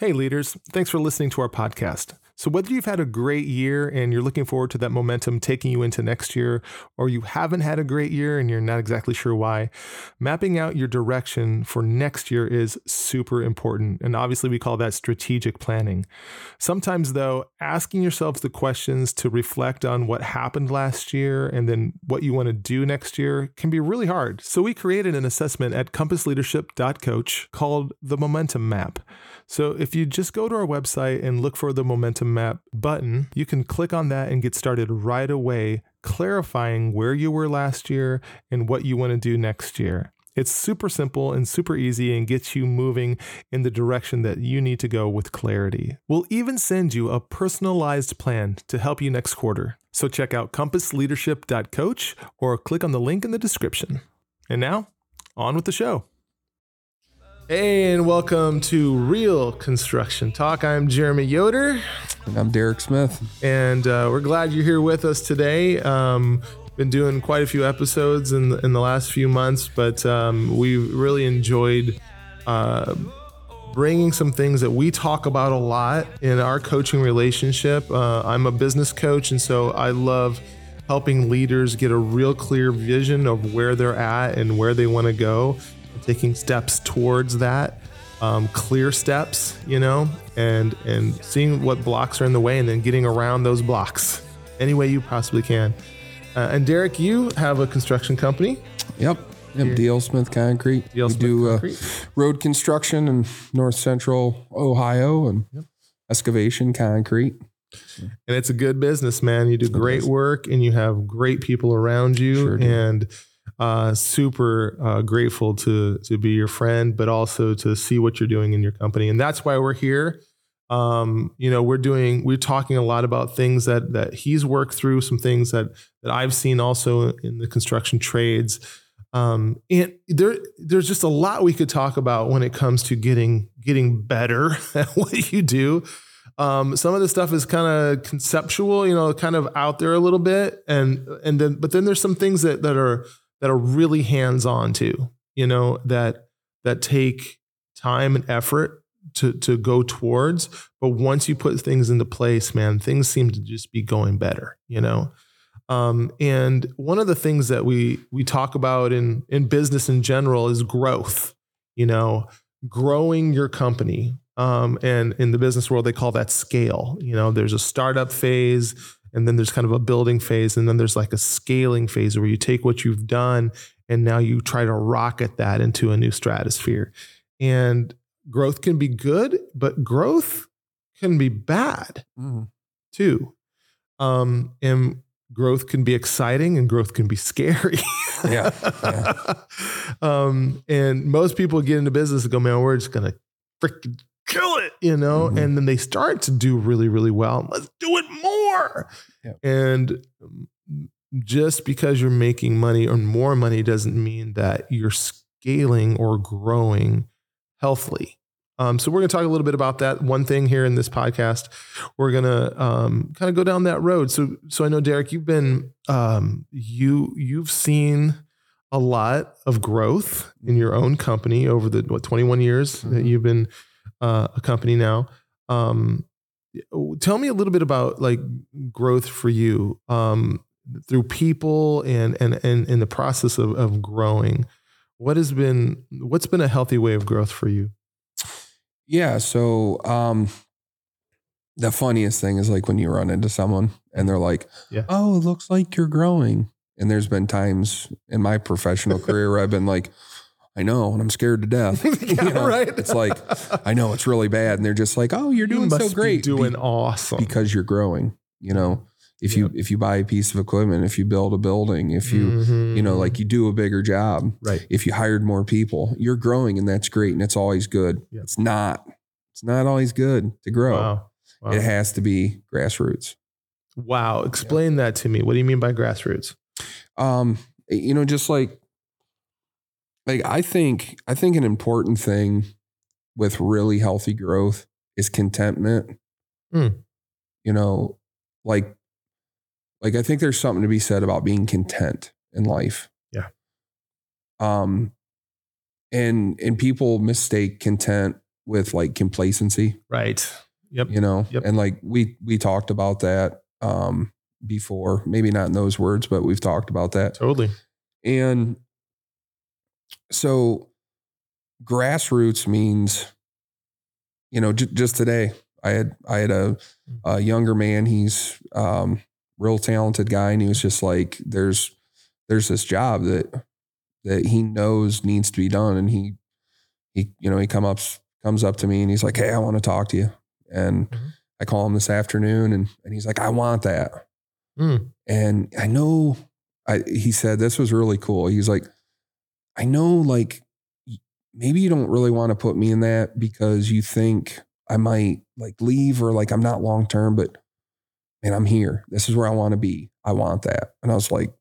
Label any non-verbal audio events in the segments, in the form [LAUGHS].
Hey, leaders, thanks for listening to our podcast. So, whether you've had a great year and you're looking forward to that momentum taking you into next year, or you haven't had a great year and you're not exactly sure why, mapping out your direction for next year is super important. And obviously, we call that strategic planning. Sometimes, though, asking yourselves the questions to reflect on what happened last year and then what you want to do next year can be really hard. So, we created an assessment at compassleadership.coach called the Momentum Map. So, if you just go to our website and look for the Momentum Map button, you can click on that and get started right away, clarifying where you were last year and what you want to do next year. It's super simple and super easy and gets you moving in the direction that you need to go with clarity. We'll even send you a personalized plan to help you next quarter. So check out compassleadership.coach or click on the link in the description. And now, on with the show. Hey, and welcome to Real Construction Talk. I'm Jerimae Yoder. And I'm Derek Smith. And uh, we're glad you're here with us today. Um, been doing quite a few episodes in the, in the last few months, but um, we really enjoyed uh, bringing some things that we talk about a lot in our coaching relationship. Uh, I'm a business coach, and so I love helping leaders get a real clear vision of where they're at and where they want to go taking steps towards that, um, clear steps, you know, and and seeing what blocks are in the way, and then getting around those blocks any way you possibly can. Uh, and Derek, you have a construction company. Yep. Yep, D.L. Smith Concrete. D.L. we Smith do Concrete. Uh, road construction in north central Ohio and Yep. excavation concrete. and it's a good business, man. You do great work, and you have great people around you, Sure do. Uh, super uh, grateful to to be your friend, but also to see what you're doing in your company, and that's why we're here. Um, you know, we're doing we're talking a lot about things that that he's worked through, some things that that I've seen also in the construction trades. Um, and there, there's just a lot we could talk about when it comes to getting getting better [LAUGHS] at what you do. Um, some of the stuff is kind of conceptual, you know, kind of out there a little bit, and and then but then there's some things that that are that are really hands on too, you know, that that take time and effort to to go towards. But once you put things into place, man, things seem to just be going better, you know. Um, and one of the things that we we talk about in in business in general is growth. You know, growing your company. Um, and in the business world, they call that scale. You know, there's a startup phase, and then there's kind of a building phase, and then there's like a scaling phase where you take what you've done and now you try to rocket that into a new stratosphere. And growth can be good, but growth can be bad too. Um, and growth can be exciting and growth can be scary. Yeah, [LAUGHS] um, and most people get into business and go, man, we're just gonna freaking kill it, you know, Mhm. and then they start to do really, really well. Let's do it more. Yep. And just because you're making money or more money doesn't mean that you're scaling or growing healthily. Um, so we're going to talk a little bit about that one thing here in this podcast. We're going to um, kind of go down that road. So, so I know Derek, you've been um, you you've seen a lot of growth in your own company over the what 21 years that Mhm. you've been uh, a company now. Um, tell me a little bit about like growth for you um, through people and and and in the process of, of growing. What has been what's been a healthy way of growth for you? Yeah. So um, the funniest thing is like when you run into someone and they're like, Yeah. "Oh, it looks like you're growing." And there's been times in my professional [LAUGHS] career where I've been like, "I know," and I'm scared to death. [LAUGHS] [LAUGHS] You know, right. It's like I know it's really bad, and they're just like, "Oh, you're you doing must so great, doing be- awesome. because you're growing." You know, if you if you buy a piece of equipment, if you build a building, if you Mhm. you know like you do a bigger job, right. if you hired more people, you're growing, and that's great, and it's always good. Yeah. It's not. It's not always good to grow. Wow. Wow. It has to be grassroots. wow. Explain that to me. What do you mean by grassroots? Um, you know, just like like I think I think an important thing with really healthy growth is contentment. Hmm. You know, like like I think there's something to be said about being content in life. Yeah. Um and and people mistake content with like complacency, Right. Yep. you know, Yep. and like we we talked about that um before, maybe not in those words, but we've talked about that. Totally. And so grassroots means, you know, j- just today I had, I had a, a younger man, he's um real talented guy. And he was just like, there's, there's this job that, that he knows needs to be done. And he, he, you know, he come up, comes up to me and he's like, Hey, I want to talk to you. And Mhm. I call him this afternoon and, and he's like, I want that. Mm. And I know I he said this was really cool. He's like, I know like maybe you don't really want to put me in that because you think I might like leave or like I'm not long term, but man, I'm here. This is where I want to be. I want that. And I was like,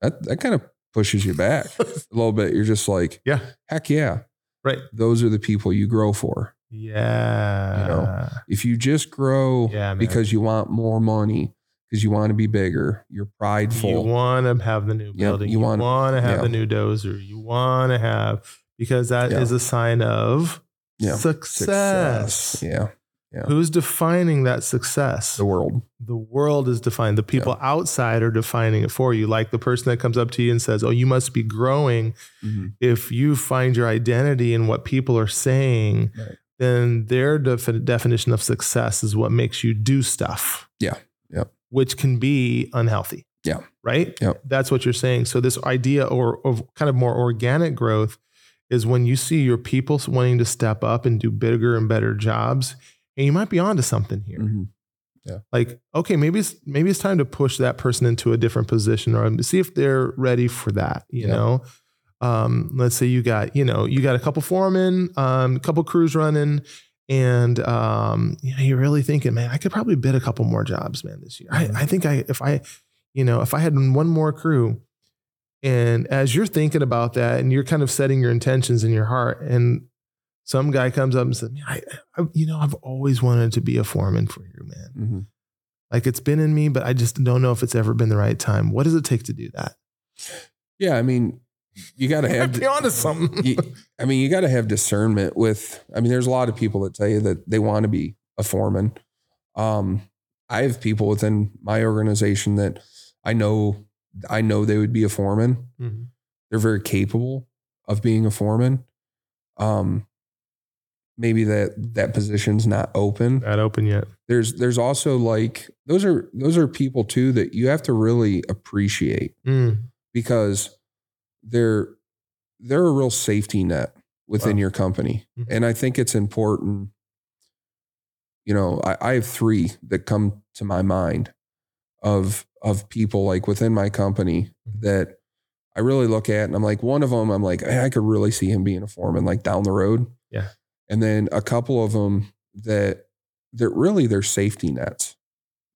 that that kind of pushes you back [LAUGHS] a little bit. You're just like, Yeah. heck yeah. Right. Those are the people you grow for. Yeah. You know, If you just grow Yeah, because you want more money, because you want to be bigger, you're prideful. You want to have the new building. you you wanna- want to have yeah. the new dozer. You want to have because that is Yeah. a sign of Yeah. success. Yeah. Yeah. Who's defining that success? The world. the world is defined. The people outside are defining it for you. Like the person that comes up to you and says, "Oh, you must be growing." Mm-hmm. If you find your identity in what people are saying, Right. then their defi- definition of success is what makes you do stuff. Yeah. Which can be unhealthy. Yeah. Right. Yep. That's what you're saying. So this idea or of kind of more organic growth is when you see your people wanting to step up and do bigger and better jobs, and you might be onto something here Mhm. like okay maybe it's maybe it's time to push that person into a different position or see if they're ready for that you Yeah. know um let's say you got you know you got a couple foremen um a couple crews running and um you know you're really thinking man i could probably bid a couple more jobs man this year I, I think i if i you know if i had one more crew and as you're thinking about that and you're kind of setting your intentions in your heart and some guy comes up and says, man, I, I, you know, I've always wanted to be a foreman for you, man. Mhm. Like it's been in me, but I just don't know if it's ever been the right time. What does it take to do that? Yeah. I mean, you got [LAUGHS] to have. be honest, something. you, I mean, you got to have discernment with. I mean, there's a lot of people that tell you that they want to be a foreman. Um, I have people within my organization that I know. I know they would be a foreman. Mhm. They're very capable of being a foreman. Um, maybe that that position's not open. Not open yet. There's there's also like those are those are people too that you have to really appreciate Mm. because they're they're a real safety net within Wow. your company. Mhm. And I think it's important. You know, I, I have three that come to my mind of of people like within my company Mhm. that I really look at and I'm like, one of them, I'm like, "Hey, I could really see him being a foreman like down the road. Yeah. And then a couple of them that that really they're safety nets.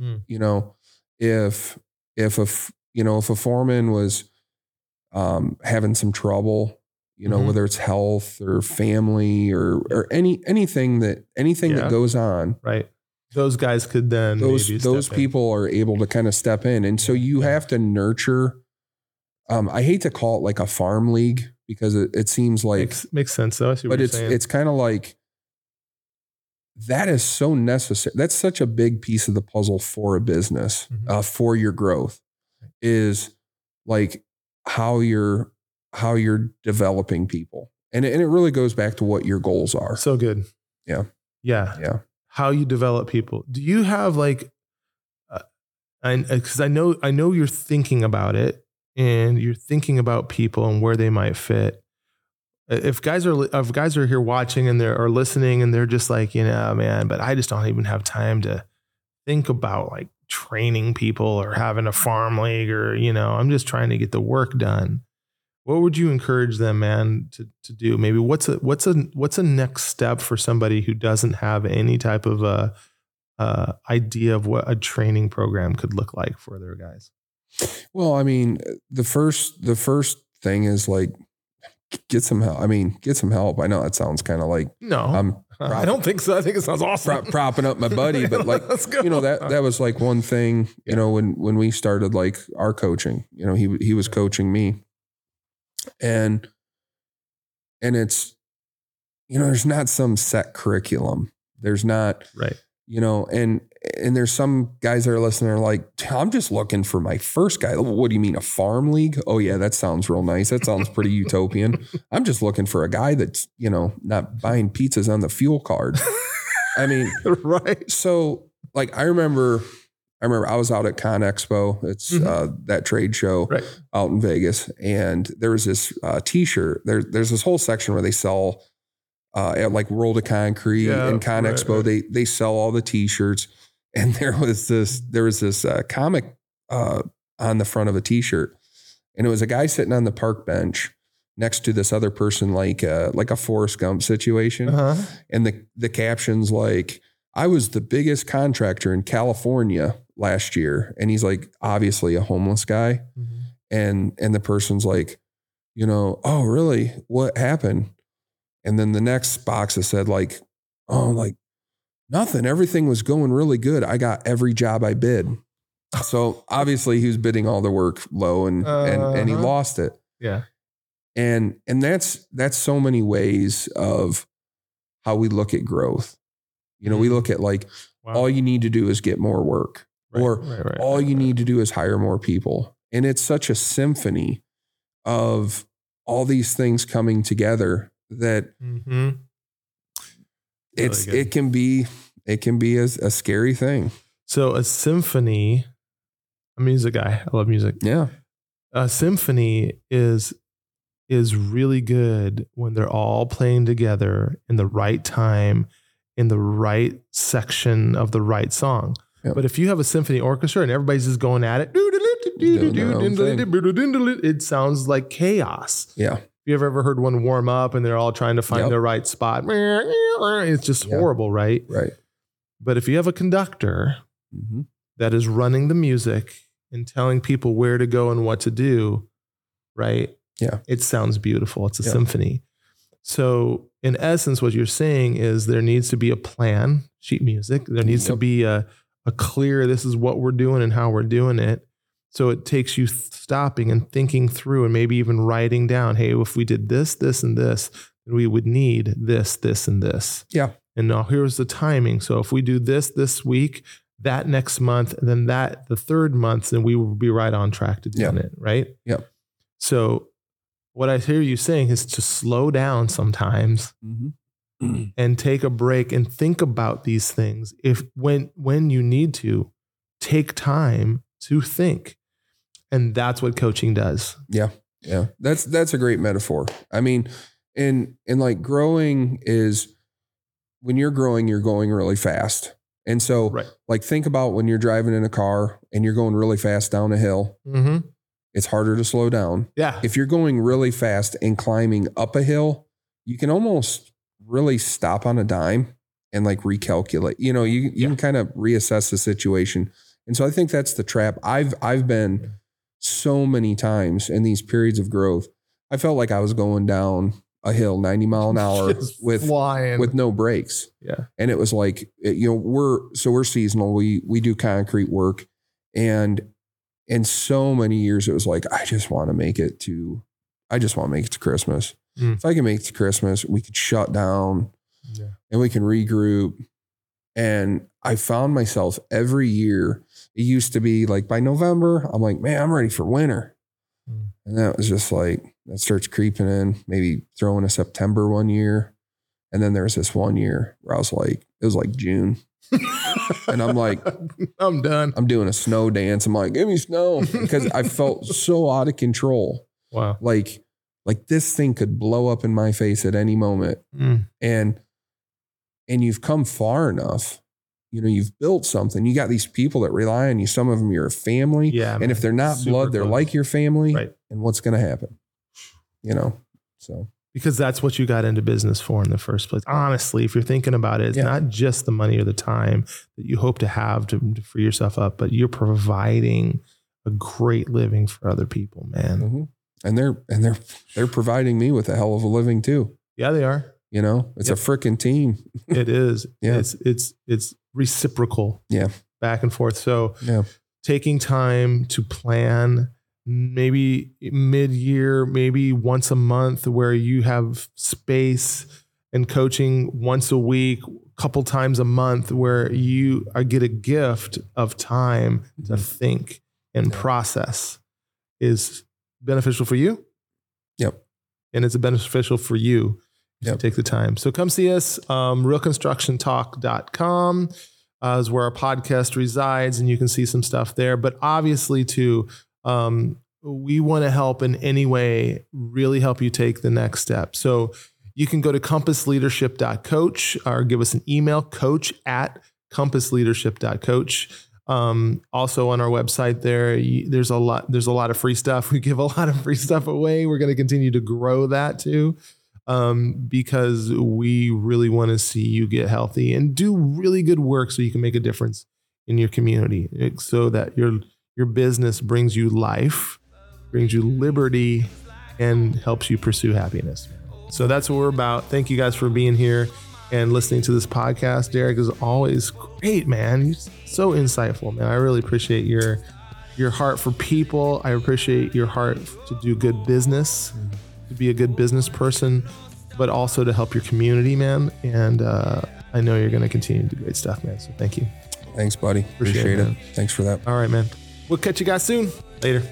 Mm. You know, if if a you know if a foreman was um, having some trouble, you know, Mhm. whether it's health or family or or any anything that anything Yeah. that goes on, Right. Those guys could then those those in. people are able to kind of step in, and so you Yeah. have to nurture. Um, I hate to call it like a farm league because it, it seems like makes, makes sense though. I see what but it's saying. it's kind of like that is so necessary. That's such a big piece of the puzzle for a business, Mhm. uh, for your growth, is like how you're how you're developing people, and it, and it really goes back to what your goals are. so good. Yeah. Yeah. Yeah. How you develop people. Do you have like, uh, and because I know I know you're thinking about it, and you're thinking about people and where they might fit. If guys are if guys are here watching and they're or listening and they're just like you know man, but I just don't even have time to think about like training people or having a farm league or you know I'm just trying to get the work done. What would you encourage them, man, to to do? Maybe what's a what's a what's a next step for somebody who doesn't have any type of a uh, idea of what a training program could look like for their guys? Well, I mean, the first the first thing is like get some help. I mean, get some help. I know that sounds kind of like No, I'm I don't think so. I think it sounds awesome. prop, propping up my buddy, but [LAUGHS] like you know that that was like one thing you know when when we started like our coaching you know he he was coaching me and and it's you know, there's not some set curriculum. There's not, Right. You know, and and there's some guys that are listening are like, I'm just looking for my first guy. What do you mean, a farm league? Oh yeah, that sounds real nice. That sounds pretty [LAUGHS] utopian. I'm just looking for a guy that's, you know, not buying pizzas on the fuel card. I mean, [LAUGHS] right. so like I remember I remember I was out at Con Expo. It's Mhm. uh, that trade show Right. out in Vegas, and there was this uh, T-shirt. There, there's this whole section where they sell uh, at like World of Concrete Yeah, and Con right, Expo. right. They they sell all the T-shirts, [LAUGHS] and there was this there was this uh, comic uh, on the front of a T-shirt, and it was a guy sitting on the park bench next to this other person, like uh, like a Forrest Gump situation Uh-huh. and the the captions like I was the biggest contractor in California last year and he's like obviously a homeless guy Mm-hmm. and and the person's like you know oh really what happened and then the next box has said like oh like nothing. Everything was going really good. I got every job I bid. So obviously he was bidding all the work low and and and he Uh-huh. lost it. Yeah. and and that's that's so many ways of how we look at growth. You know we look at like Wow. all you need to do is get more work Right, or right, right, all you need to do is hire more people. And it's such a symphony of all these things coming together that Mhm. it's Really it can be it can be a, a scary thing So a symphony, I'm a music guy. I love music. yeah A symphony is is really good when they're all playing together in the right time, in the right section of the right song. Yep. But if you have a symphony orchestra and everybody's just going at it, Doing their own thing. it sounds like chaos. yeah you ever ever heard one warm up and they're all trying to find Yep. the right spot, it's just Yeah. horrible, right? right But if you have a conductor hmm that is running the music and telling people where to go and what to do, right? Yeah. It sounds beautiful. It's a Yeah. symphony. So, in essence, what you're saying is there needs to be a plan, sheet music. There needs to be a, a clear, this is what we're doing and how we're doing it. So, it takes you stopping and thinking through and maybe even writing down, hey, if we did this, this, and this, then we would need this, this, and this. Yeah. And now here's the timing. So, if we do this this week, that next month, and then that the third month, then we will be right on track to doing it, right? Yep. So what I hear you saying is to slow down sometimes hmm [CLEARS THROAT] [CLEARS THROAT] and take a break and think about these things. If when when you need to, take time to think. And that's what coaching does. Yeah. Yeah. That's that's a great metaphor. I mean, and and like growing is when you're growing, you're going really fast. And so Right. like think about when you're driving in a car and you're going really fast down a hill, Mm-hmm. it's harder to slow down. Yeah. If you're going really fast and climbing up a hill, you can almost really stop on a dime and like recalculate. You know, you you Yeah. can kind of reassess the situation. And so I think that's the trap. I've I've been so many times in these periods of growth. I felt like I was going down a hill 90 mile an [LAUGHS] hour Just with flying. with no brakes. yeah. And it was like, it- you know, we're so we're seasonal. We we do concrete work, and in so many years, it was like, I just want to make it to, I just want to make it to Christmas. Mm. If I can make it to Christmas, we could shut down Yeah. and we can regroup. And I found myself every year. It used to be like by November, I'm like, man, I'm ready for winter. Mm. And that was just like that starts creeping in. Maybe throwing a September one year, and then there's this one year where I was like, it was like June. And I'm like- [LAUGHS] I'm done. I'm doing a snow dance. I'm like, give me snow [LAUGHS] because I felt so out of control. Wow. Like, like this thing could blow up in my face at any moment. Mm. And and you've come far enough. You know, you've built something. You got these people that rely on you. Some of them you're a family. Yeah. and if they're not blood, they're close. like your family. Right. And what's going to happen? You know. So because that's what you got into business for in the first place. Honestly, if you're thinking about it, it's Yeah. not just the money or the time that you hope to have to, to free yourself up, but you're providing a great living for other people, man. mhm. and they're and they're they're providing me with a hell of a living too. Yeah, they are. You know, it's Yep. a freaking team. [LAUGHS] It is. Yeah. It's it's it's reciprocal. Yeah. Back and forth. So Yeah. taking time to plan maybe mid-year maybe once a month where you have space and coaching once a week, couple times a month, where you I get a gift of time to mm-hmm. think and Yeah. process is beneficial for you. Yep. And it's beneficial for you Yep. take the time. So come see us, um, realconstructiontalk.com uh, is where our podcast resides, and you can see some stuff there. But obviously, too, um, we want to help in any way, really help you take the next step. So you can go to compassleadership.coach or give us an email, coach at compassleadership.coach. Um, also on our website there, you, there's a lot, there's a lot of free stuff. [LAUGHS] We give a lot of free stuff away. We're going to continue to grow that too. Um, because we really want to see you get healthy and do really good work so you can make a difference in your community so that your your business brings you life, brings you liberty, and helps you pursue happiness. So that's what we're about. Thank you guys for being here and listening to this podcast. Derek is always great, man. You're so insightful, man. I really appreciate your your heart for people. I appreciate your heart to do good business, to be a good business person, but also to help your community, man. And uh, I know you're going to continue to do great stuff, man. So thank you. Thanks, buddy. Appreciate Appreciate, it, man. Thanks for that. All right, man. We'll catch you guys soon. Later.